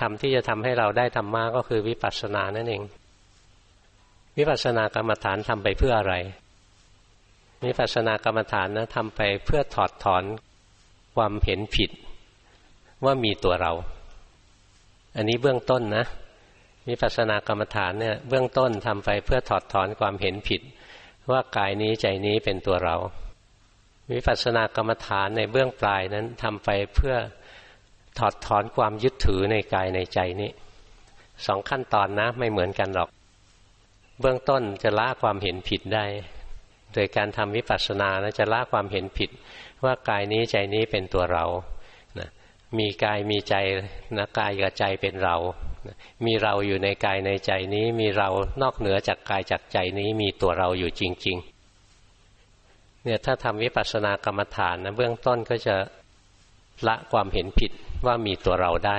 ธรรมที่จะทำให้เราได้ธรรมะก็คือวิปัสสนานั่นเอง วิปัสสนากรรมฐานทำไปเพื่ออะไร วิปัสสนากรรมฐานนะทำไปเพื่อถอดถอนความเห็นผิดว่ามีตัวเรา อันนี้เบื้องต้นนะวิปัสสนากรรมฐานเนี่ยเบื้องต้นทำไปเพื่อถอดถอนความเห็นผิด ว่ากายนี้ใจนี้เป็นตัวเรา วิปัสสนากรรมฐานในเบื้องปลายนั้นทำไปเพื่อ ถอดถอนความยึดถือในกายในใจนี้สองขั้นตอนนะไม่เหมือนกันหรอก เบื้องต้นจะละความเห็นผิดได้ โดยการทำวิปัสสนานะจะละความเห็นผิด ว่ากายนี้ใจนี้เป็นตัวเรานะมีกายมีใจนะกายกับใจเป็นเรามีเราอยู่ในกายในใจนี้ มีเรานอกเหนือจากกายจากใจนี้มีตัวเราอยู่จริง ๆ เนี่ยถ้าทำวิปัสสนากรรมฐานนะเบื้องต้นก็จะ ละความเห็นผิดว่ามีตัวเราได้